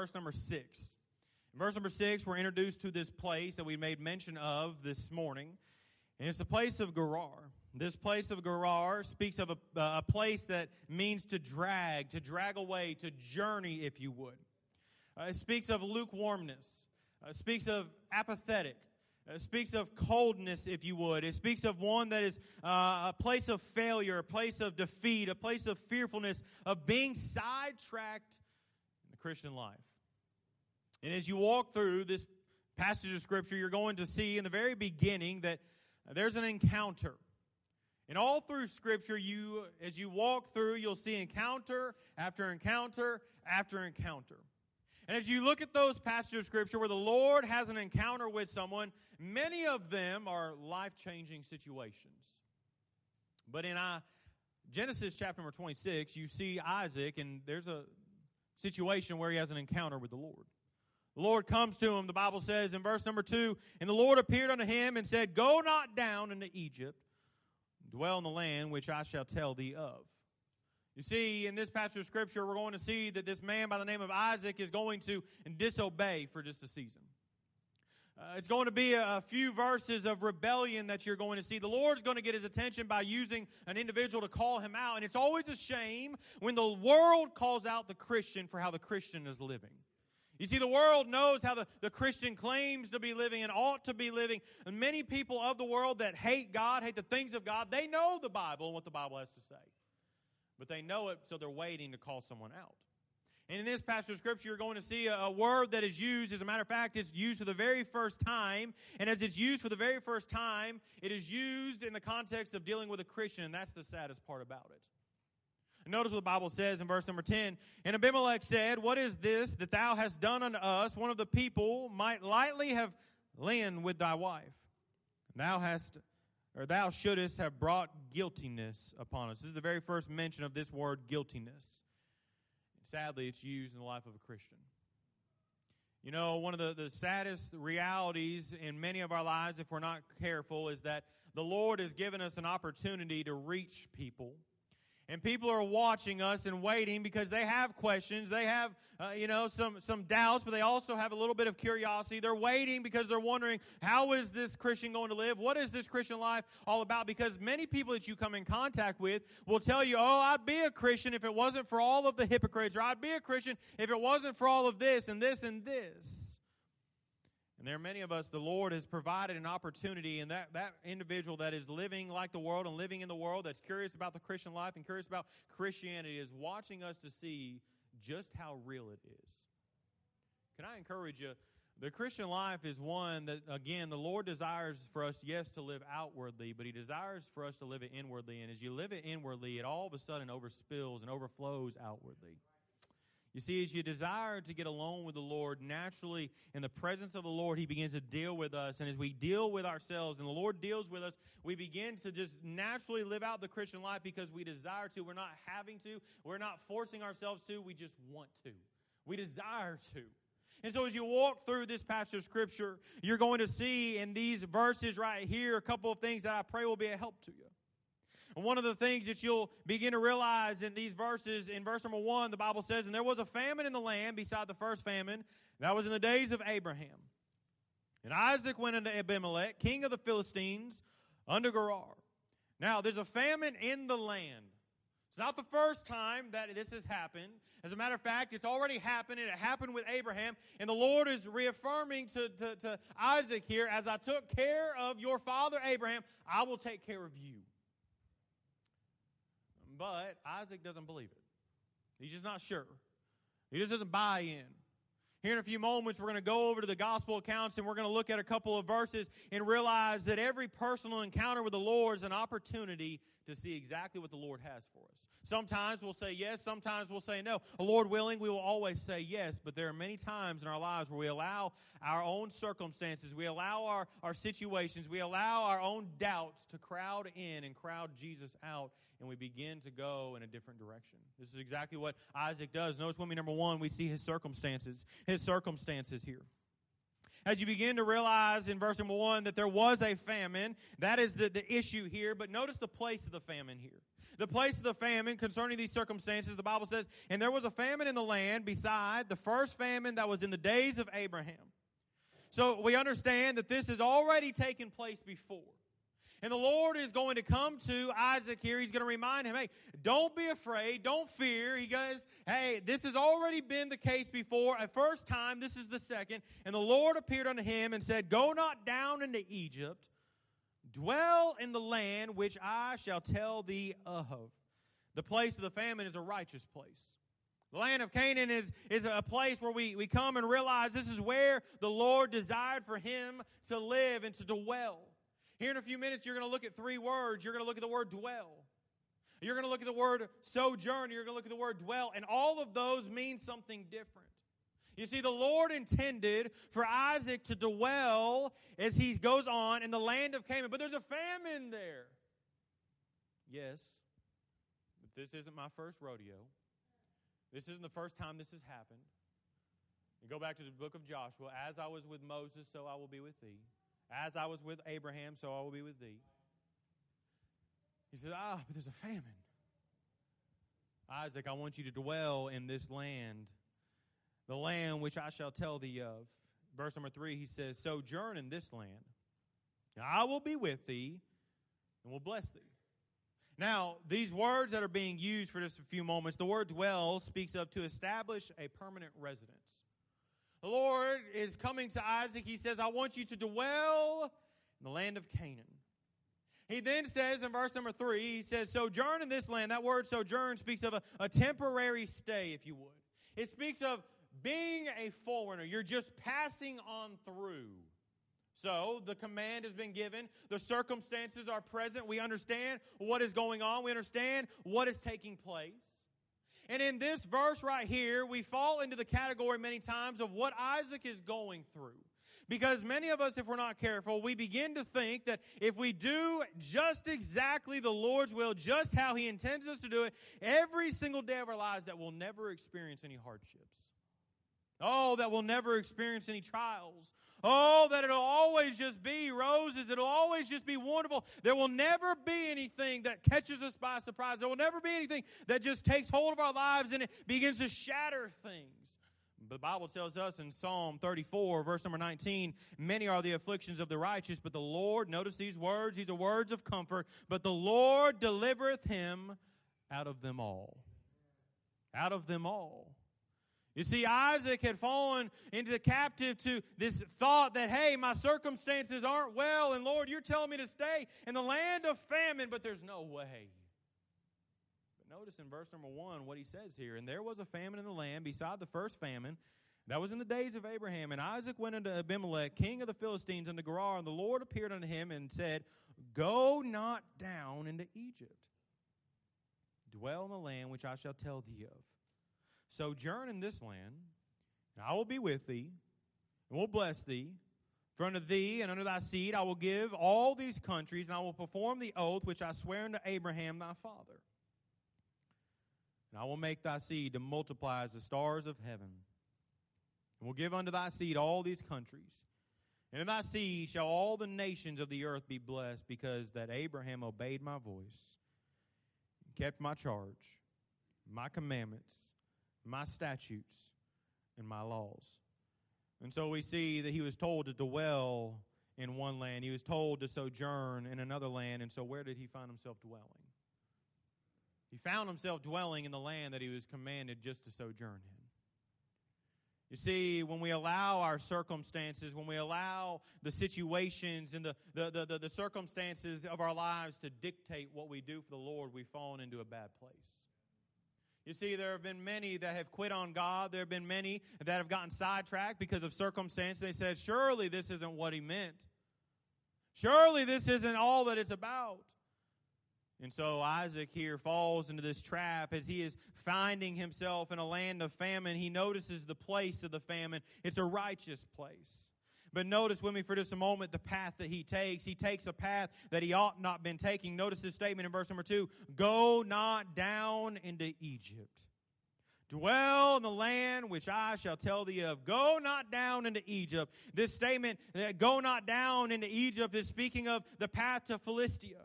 verse number 6. In verse number 6, we're introduced to this place that we made mention of this morning, and it's the place of Gerar. This place of Gerar speaks of a, uh, a place that means to drag, to drag away, to journey, if you would. Uh, it speaks of lukewarmness. Uh, it speaks of apathetic. It speaks of coldness, if you would. It speaks of one that is uh, a place of failure, a place of defeat, a place of fearfulness, of being sidetracked in the Christian life. And as you walk through this passage of Scripture, you're going to see in the very beginning that there's an encounter. And all through Scripture, you, as you walk through, you'll see encounter after encounter after encounter. And as you look at those passages of Scripture where the Lord has an encounter with someone, many of them are life changing situations. But in uh, Genesis chapter number 26, you see Isaac, and there's a situation where he has an encounter with the Lord. The Lord comes to him, the Bible says in verse number 2 And the Lord appeared unto him and said, Go not down into Egypt, dwell in the land which I shall tell thee of. You see, in this passage of Scripture, we're going to see that this man by the name of Isaac is going to disobey for just a season. Uh, it's going to be a, a, few verses of rebellion that you're going to see. The Lord's going to get his attention by using an individual to call him out. And it's always a shame when the world calls out the Christian for how the Christian is living. You see, the world knows how the, the Christian claims to be living and ought to be living. And many people of the world that hate God, hate the things of God, they know the Bible and what the Bible has to say but they know it, so they're waiting to call someone out. And in this passage of Scripture, you're going to see a, a, word that is used. As a matter of fact, it's used for the very first time. And as it's used for the very first time, it is used in the context of dealing with a Christian, and that's the saddest part about it. Notice what the Bible says in verse number 10. And Abimelech said, What is this that thou hast done unto us? One of the people might lightly have lain with thy wife. Thou hast or thou shouldest have brought guiltiness upon us. This is the very first mention of this word guiltiness. Sadly, it's used in the life of a Christian. You know, one of the, the saddest realities in many of our lives, if we're not careful, is that the Lord has given us an opportunity to reach people and people are watching us and waiting because they have questions. They have uh, you know some some doubts but they also have a little bit of curiosity. They're waiting because they're wondering how is this christian going to live? What is this christian life all about? Because many people that you come in contact with will tell you oh i'd be a christian if it wasn't for all of the hypocrites or i'd be a christian if it wasn't for all of this and this and this and there are many of us, the Lord has provided an opportunity, and that, that individual that is living like the world and living in the world, that's curious about the Christian life and curious about Christianity, is watching us to see just how real it is. Can I encourage you? The Christian life is one that, again, the Lord desires for us, yes, to live outwardly, but He desires for us to live it inwardly. And as you live it inwardly, it all of a sudden overspills and overflows outwardly. You see, as you desire to get alone with the Lord, naturally, in the presence of the Lord, He begins to deal with us. And as we deal with ourselves and the Lord deals with us, we begin to just naturally live out the Christian life because we desire to. We're not having to, we're not forcing ourselves to, we just want to. We desire to. And so, as you walk through this passage of Scripture, you're going to see in these verses right here a couple of things that I pray will be a help to you. And one of the things that you'll begin to realize in these verses, in verse number one, the Bible says, And there was a famine in the land beside the first famine. That was in the days of Abraham. And Isaac went unto Abimelech, king of the Philistines, under Gerar. Now, there's a famine in the land. It's not the first time that this has happened. As a matter of fact, it's already happened, and it happened with Abraham. And the Lord is reaffirming to, to, to Isaac here, as I took care of your father Abraham, I will take care of you. But Isaac doesn't believe it. He's just not sure. He just doesn't buy in. Here in a few moments, we're going to go over to the gospel accounts and we're going to look at a couple of verses and realize that every personal encounter with the Lord is an opportunity to see exactly what the Lord has for us. Sometimes we'll say yes, sometimes we'll say no. The Lord willing, we will always say yes, but there are many times in our lives where we allow our own circumstances, we allow our, our situations, we allow our own doubts to crowd in and crowd Jesus out, and we begin to go in a different direction. This is exactly what Isaac does. Notice with me, number one, we see his circumstances. His circumstances here. As you begin to realize in verse number one that there was a famine. That is the, the issue here. But notice the place of the famine here. The place of the famine concerning these circumstances, the Bible says, and there was a famine in the land beside the first famine that was in the days of Abraham. So we understand that this has already taken place before. And the Lord is going to come to Isaac here. He's going to remind him, hey, don't be afraid. Don't fear. He goes, hey, this has already been the case before. A first time, this is the second. And the Lord appeared unto him and said, Go not down into Egypt. Dwell in the land which I shall tell thee of. The place of the famine is a righteous place. The land of Canaan is, is a place where we, we come and realize this is where the Lord desired for him to live and to dwell. Here in a few minutes, you're going to look at three words. You're going to look at the word dwell. You're going to look at the word sojourn. You're going to look at the word dwell. And all of those mean something different. You see, the Lord intended for Isaac to dwell as he goes on in the land of Canaan. But there's a famine there. Yes, but this isn't my first rodeo. This isn't the first time this has happened. You go back to the book of Joshua. As I was with Moses, so I will be with thee. As I was with Abraham, so I will be with thee. He said, Ah, but there's a famine. Isaac, I want you to dwell in this land, the land which I shall tell thee of. Verse number three, he says, Sojourn in this land. I will be with thee and will bless thee. Now, these words that are being used for just a few moments, the word dwell speaks of to establish a permanent residence. The Lord is coming to Isaac. He says, I want you to dwell in the land of Canaan. He then says in verse number three, he says, sojourn in this land. That word sojourn speaks of a, a temporary stay, if you would. It speaks of being a foreigner. You're just passing on through. So the command has been given. The circumstances are present. We understand what is going on. We understand what is taking place. And in this verse right here, we fall into the category many times of what Isaac is going through. Because many of us, if we're not careful, we begin to think that if we do just exactly the Lord's will, just how He intends us to do it, every single day of our lives, that we'll never experience any hardships. Oh, that we'll never experience any trials. Oh, that it'll always just be roses. It'll always just be wonderful. There will never be anything that catches us by surprise. There will never be anything that just takes hold of our lives and it begins to shatter things. The Bible tells us in Psalm 34, verse number 19, many are the afflictions of the righteous, but the Lord, notice these words, these are words of comfort, but the Lord delivereth him out of them all. Out of them all. You see, Isaac had fallen into captive to this thought that, hey, my circumstances aren't well, and Lord, you're telling me to stay in the land of famine, but there's no way. But notice in verse number one what he says here. And there was a famine in the land beside the first famine. That was in the days of Abraham. And Isaac went unto Abimelech, king of the Philistines, unto Gerar, and the Lord appeared unto him and said, Go not down into Egypt. Dwell in the land which I shall tell thee of sojourn in this land, and I will be with thee, and will bless thee. For unto thee and unto thy seed I will give all these countries, and I will perform the oath which I swear unto Abraham thy father. And I will make thy seed to multiply as the stars of heaven, and will give unto thy seed all these countries. And in thy seed shall all the nations of the earth be blessed, because that Abraham obeyed my voice, and kept my charge, my commandments, my statutes and my laws. And so we see that he was told to dwell in one land, he was told to sojourn in another land. And so, where did he find himself dwelling? He found himself dwelling in the land that he was commanded just to sojourn in. You see, when we allow our circumstances, when we allow the situations and the, the, the, the, circumstances of our lives to dictate what we do for the Lord, we've fallen into a bad place. You see, there have been many that have quit on God. There have been many that have gotten sidetracked because of circumstance. They said, surely this isn't what he meant. Surely this isn't all that it's about. And so Isaac here falls into this trap as he is finding himself in a land of famine. He notices the place of the famine. It's a righteous place. But notice with me for just a moment the path that he takes. He takes a path that he ought not been taking. Notice this statement in verse number two Go not down into Egypt. Dwell in the land which I shall tell thee of. Go not down into Egypt. This statement, that go not down into Egypt, is speaking of the path to Philistia.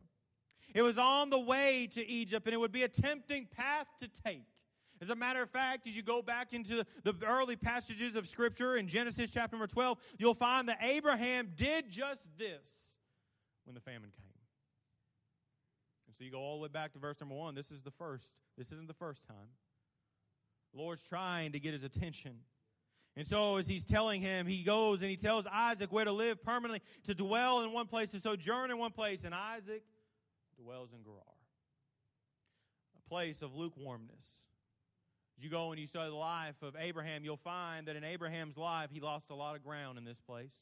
It was on the way to Egypt, and it would be a tempting path to take. As a matter of fact, as you go back into the early passages of Scripture in Genesis chapter number 12, you'll find that Abraham did just this when the famine came. And so you go all the way back to verse number 1. This is the first. This isn't the first time. The Lord's trying to get his attention. And so, as he's telling him, he goes and he tells Isaac where to live permanently, to dwell in one place, to sojourn in one place. And Isaac dwells in Gerar, a place of lukewarmness. As you go and you study the life of Abraham, you'll find that in Abraham's life, he lost a lot of ground in this place.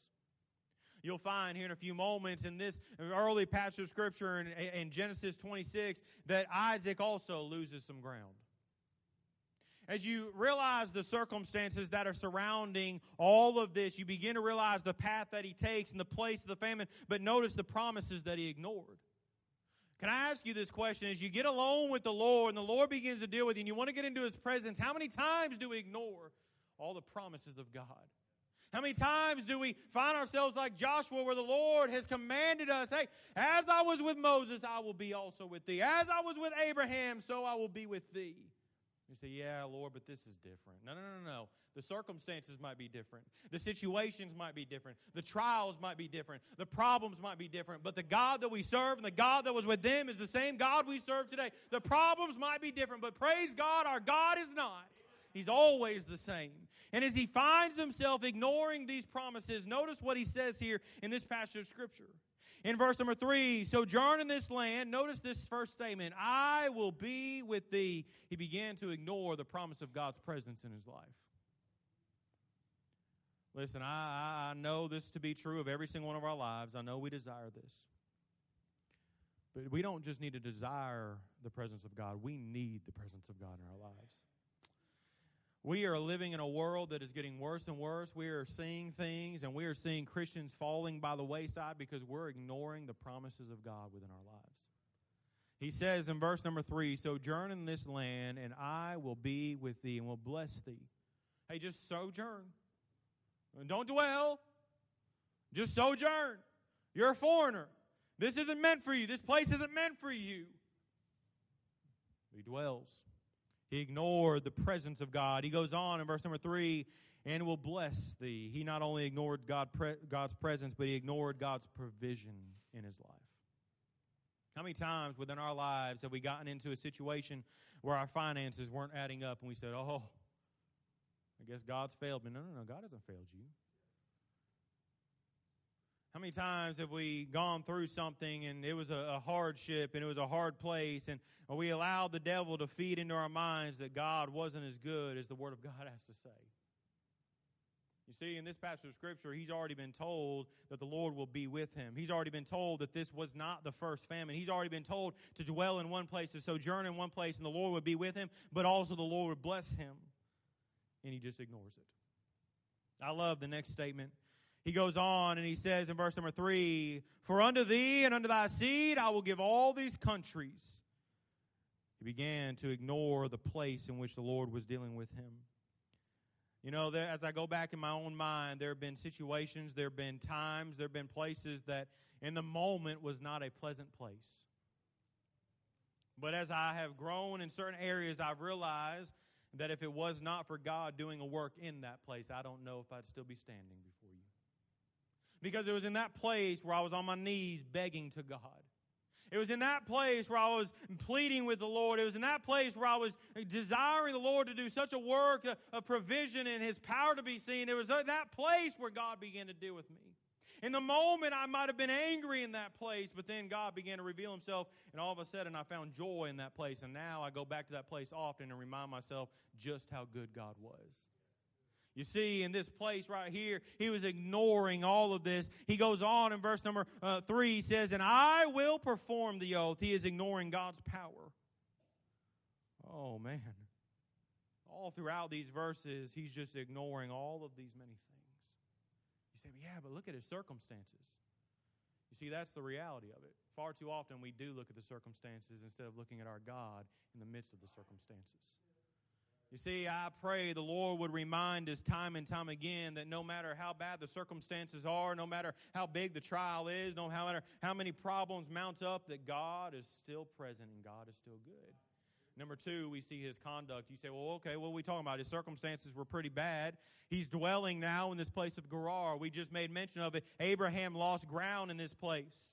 You'll find here in a few moments in this early passage of Scripture in, in Genesis 26 that Isaac also loses some ground as you realize the circumstances that are surrounding all of this, you begin to realize the path that he takes and the place of the famine, but notice the promises that he ignored. Can I ask you this question? As you get alone with the Lord and the Lord begins to deal with you and you want to get into his presence, how many times do we ignore all the promises of God? How many times do we find ourselves like Joshua, where the Lord has commanded us, hey, as I was with Moses, I will be also with thee. As I was with Abraham, so I will be with thee. You say, yeah, Lord, but this is different. No, no, no, no. The circumstances might be different. The situations might be different. The trials might be different. The problems might be different. But the God that we serve and the God that was with them is the same God we serve today. The problems might be different, but praise God, our God is not. He's always the same. And as he finds himself ignoring these promises, notice what he says here in this passage of Scripture. In verse number three, sojourn in this land. Notice this first statement I will be with thee. He began to ignore the promise of God's presence in his life. Listen, I, I know this to be true of every single one of our lives. I know we desire this. But we don't just need to desire the presence of God, we need the presence of God in our lives. We are living in a world that is getting worse and worse. We are seeing things and we are seeing Christians falling by the wayside because we're ignoring the promises of God within our lives. He says in verse number three, Sojourn in this land, and I will be with thee and will bless thee. Hey, just sojourn. Don't dwell. Just sojourn. You're a foreigner. This isn't meant for you. This place isn't meant for you. He dwells. He ignored the presence of God. He goes on in verse number three, and will bless thee. He not only ignored God pre- God's presence, but he ignored God's provision in his life. How many times within our lives have we gotten into a situation where our finances weren't adding up and we said, Oh, I guess God's failed me? No, no, no, God hasn't failed you. How many times have we gone through something and it was a, a, hardship and it was a hard place and we allowed the devil to feed into our minds that God wasn't as good as the Word of God has to say? You see, in this passage of Scripture, he's already been told that the Lord will be with him. He's already been told that this was not the first famine. He's already been told to dwell in one place, to sojourn in one place, and the Lord would be with him, but also the Lord would bless him. And he just ignores it. I love the next statement he goes on and he says in verse number three, For unto thee and unto thy seed I will give all these countries. He began to ignore the place in which the Lord was dealing with him. You know, there, as I go back in my own mind, there have been situations, there have been times, there have been places that in the moment was not a pleasant place. But as I have grown in certain areas, I've realized that if it was not for God doing a work in that place, I don't know if I'd still be standing before because it was in that place where I was on my knees begging to God. It was in that place where I was pleading with the Lord. It was in that place where I was desiring the Lord to do such a work, a provision, and His power to be seen. It was in that place where God began to deal with me. In the moment, I might have been angry in that place, but then God began to reveal Himself, and all of a sudden, I found joy in that place. And now I go back to that place often and remind myself just how good God was. You see, in this place right here, he was ignoring all of this. He goes on in verse number uh, three, he says, And I will perform the oath. He is ignoring God's power. Oh, man. All throughout these verses, he's just ignoring all of these many things. You say, Yeah, but look at his circumstances. You see, that's the reality of it. Far too often, we do look at the circumstances instead of looking at our God in the midst of the circumstances. You see, I pray the Lord would remind us time and time again that no matter how bad the circumstances are, no matter how big the trial is, no matter how many problems mount up, that God is still present and God is still good. Number two, we see his conduct. You say, well, okay, what are we talking about? His circumstances were pretty bad. He's dwelling now in this place of Gerar. We just made mention of it. Abraham lost ground in this place.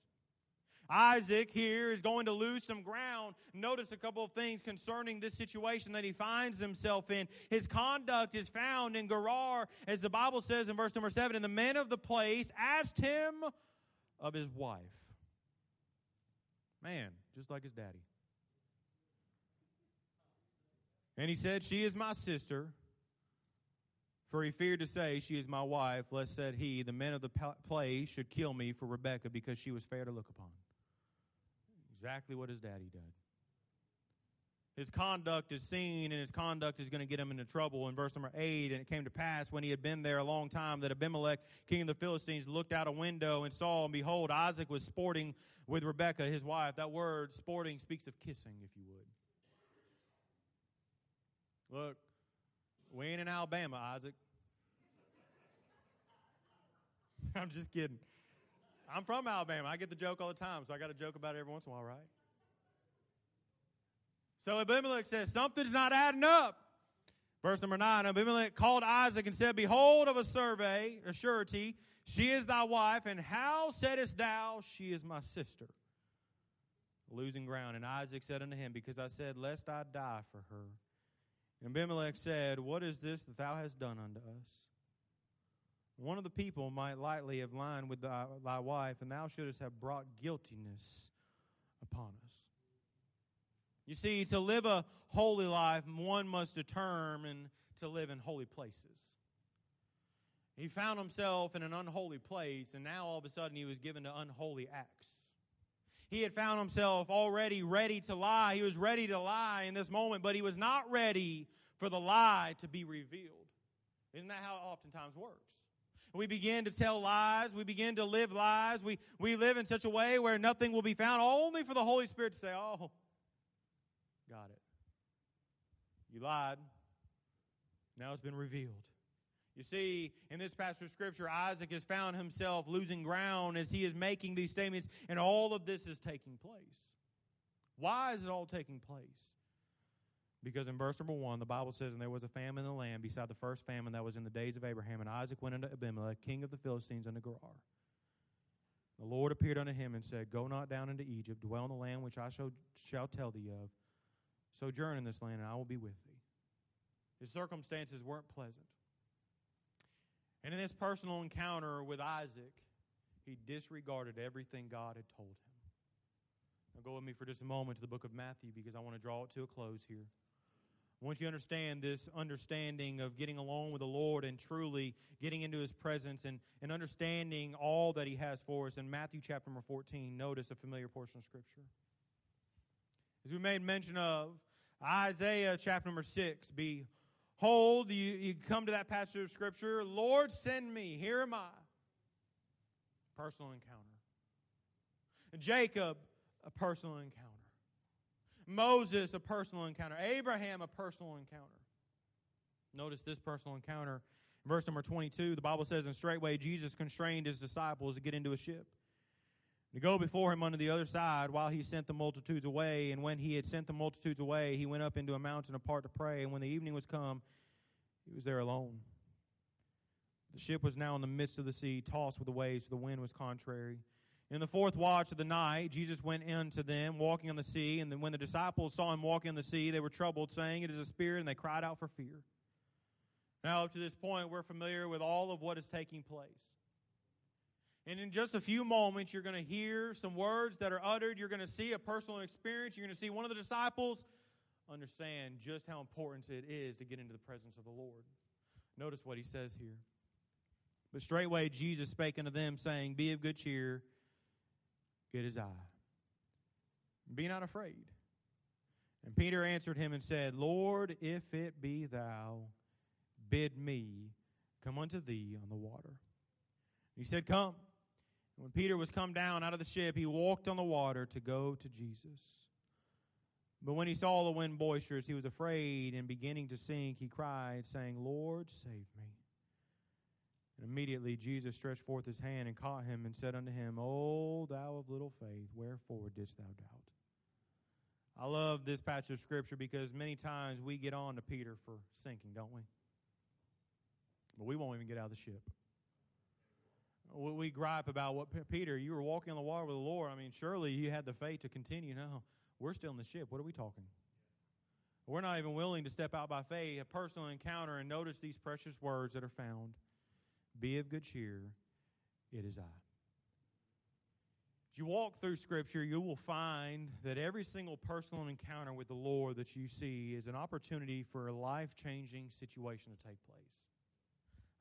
Isaac here is going to lose some ground. Notice a couple of things concerning this situation that he finds himself in. His conduct is found in Gerar, as the Bible says in verse number seven, and the men of the place asked him of his wife. Man, just like his daddy. And he said, She is my sister. For he feared to say, She is my wife, lest, said he, the men of the place should kill me for Rebekah because she was fair to look upon. Exactly what his daddy did. His conduct is seen, and his conduct is going to get him into trouble. In verse number 8, and it came to pass when he had been there a long time that Abimelech, king of the Philistines, looked out a window and saw, and behold, Isaac was sporting with Rebekah, his wife. That word, sporting, speaks of kissing, if you would. Look, we ain't in Alabama, Isaac. I'm just kidding. I'm from Alabama. I get the joke all the time, so I got to joke about it every once in a while, right? So Abimelech says, Something's not adding up. Verse number nine Abimelech called Isaac and said, Behold, of a survey, a surety, she is thy wife, and how saidest thou, She is my sister? Losing ground. And Isaac said unto him, Because I said, Lest I die for her. And Abimelech said, What is this that thou hast done unto us? One of the people might lightly have lied with thy, thy wife, and thou shouldst have brought guiltiness upon us. You see, to live a holy life, one must determine to live in holy places. He found himself in an unholy place, and now all of a sudden he was given to unholy acts. He had found himself already ready to lie. He was ready to lie in this moment, but he was not ready for the lie to be revealed. Isn't that how it oftentimes works? We begin to tell lies. We begin to live lies. We, we live in such a way where nothing will be found, only for the Holy Spirit to say, Oh, got it. You lied. Now it's been revealed. You see, in this passage of Scripture, Isaac has found himself losing ground as he is making these statements, and all of this is taking place. Why is it all taking place? Because in verse number one, the Bible says, And there was a famine in the land beside the first famine that was in the days of Abraham. And Isaac went unto Abimelech, king of the Philistines, unto Gerar. The Lord appeared unto him and said, Go not down into Egypt, dwell in the land which I shall, shall tell thee of. Sojourn in this land, and I will be with thee. His circumstances weren't pleasant. And in this personal encounter with Isaac, he disregarded everything God had told him. Now, go with me for just a moment to the book of Matthew because I want to draw it to a close here. Once you understand this understanding of getting along with the Lord and truly getting into His presence and, and understanding all that He has for us, in Matthew chapter number 14, notice a familiar portion of Scripture. As we made mention of, Isaiah chapter number 6, Behold, you, you come to that passage of Scripture, Lord, send me, here am I. Personal encounter. Jacob, a personal encounter. Moses, a personal encounter. Abraham, a personal encounter. Notice this personal encounter. Verse number 22, the Bible says, And straightway Jesus constrained his disciples to get into a ship, to go before him unto the other side while he sent the multitudes away. And when he had sent the multitudes away, he went up into a mountain apart to pray. And when the evening was come, he was there alone. The ship was now in the midst of the sea, tossed with the waves, for the wind was contrary. In the fourth watch of the night, Jesus went in to them, walking on the sea. And then when the disciples saw him walking on the sea, they were troubled, saying, It is a spirit, and they cried out for fear. Now, up to this point, we're familiar with all of what is taking place. And in just a few moments, you're going to hear some words that are uttered. You're going to see a personal experience. You're going to see one of the disciples understand just how important it is to get into the presence of the Lord. Notice what he says here. But straightway Jesus spake unto them, saying, Be of good cheer it is I. Be not afraid. And Peter answered him and said, Lord, if it be thou, bid me come unto thee on the water. And He said, Come. And when Peter was come down out of the ship, he walked on the water to go to Jesus. But when he saw the wind boisterous, he was afraid, and beginning to sink, he cried, saying, Lord, save me. And immediately Jesus stretched forth his hand and caught him and said unto him, O thou of little faith, wherefore didst thou doubt? I love this passage of Scripture because many times we get on to Peter for sinking, don't we? But we won't even get out of the ship. We gripe about what Peter, you were walking on the water with the Lord. I mean, surely you had the faith to continue. No, we're still in the ship. What are we talking? We're not even willing to step out by faith, a personal encounter, and notice these precious words that are found Be of good cheer, it is I. As you walk through Scripture, you will find that every single personal encounter with the Lord that you see is an opportunity for a life changing situation to take place.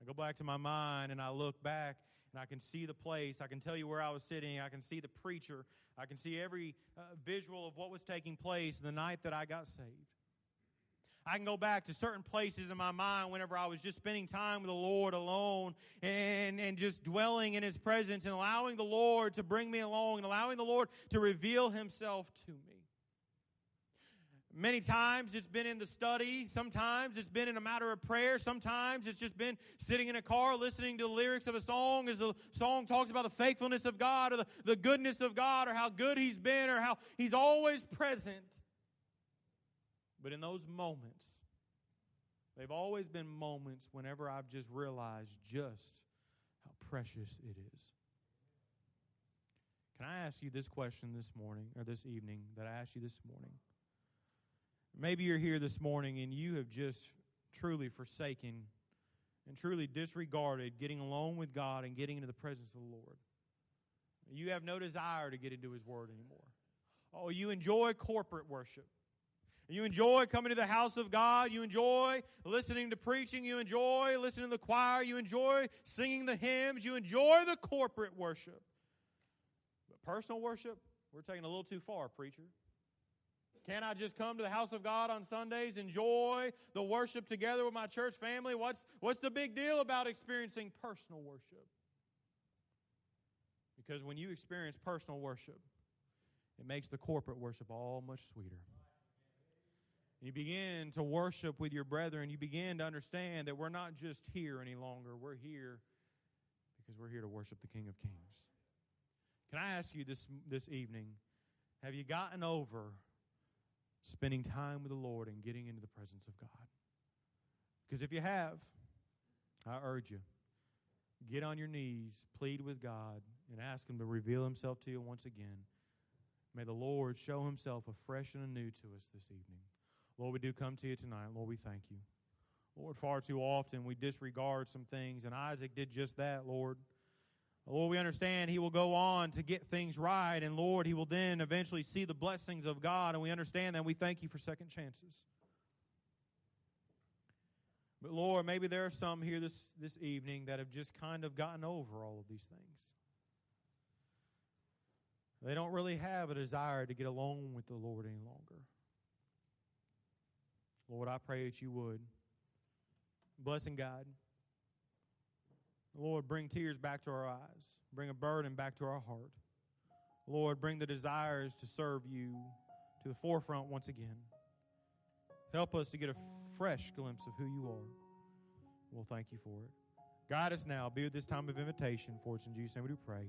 I go back to my mind and I look back and I can see the place. I can tell you where I was sitting. I can see the preacher. I can see every uh, visual of what was taking place the night that I got saved. I can go back to certain places in my mind whenever I was just spending time with the Lord alone and, and just dwelling in His presence and allowing the Lord to bring me along and allowing the Lord to reveal Himself to me. Many times it's been in the study. Sometimes it's been in a matter of prayer. Sometimes it's just been sitting in a car listening to the lyrics of a song as the song talks about the faithfulness of God or the, the goodness of God or how good He's been or how He's always present. But in those moments, they've always been moments whenever I've just realized just how precious it is. Can I ask you this question this morning or this evening that I asked you this morning? Maybe you're here this morning and you have just truly forsaken and truly disregarded getting alone with God and getting into the presence of the Lord. You have no desire to get into His Word anymore. Oh, you enjoy corporate worship. You enjoy coming to the house of God. You enjoy listening to preaching. You enjoy listening to the choir. You enjoy singing the hymns. You enjoy the corporate worship. But personal worship, we're taking a little too far, preacher. Can I just come to the house of God on Sundays, enjoy the worship together with my church family? What's, what's the big deal about experiencing personal worship? Because when you experience personal worship, it makes the corporate worship all much sweeter. You begin to worship with your brethren. You begin to understand that we're not just here any longer. We're here because we're here to worship the King of Kings. Can I ask you this, this evening have you gotten over spending time with the Lord and getting into the presence of God? Because if you have, I urge you, get on your knees, plead with God, and ask Him to reveal Himself to you once again. May the Lord show Himself afresh and anew to us this evening. Lord, we do come to you tonight. Lord, we thank you. Lord, far too often we disregard some things, and Isaac did just that, Lord. Lord, we understand he will go on to get things right, and Lord, he will then eventually see the blessings of God, and we understand that. We thank you for second chances. But Lord, maybe there are some here this, this evening that have just kind of gotten over all of these things. They don't really have a desire to get alone with the Lord any longer. Lord, I pray that you would. Blessing God. Lord, bring tears back to our eyes. Bring a burden back to our heart. Lord, bring the desires to serve you to the forefront once again. Help us to get a fresh glimpse of who you are. We'll thank you for it. Guide us now. Be with this time of invitation. For it's in Jesus' name we do pray.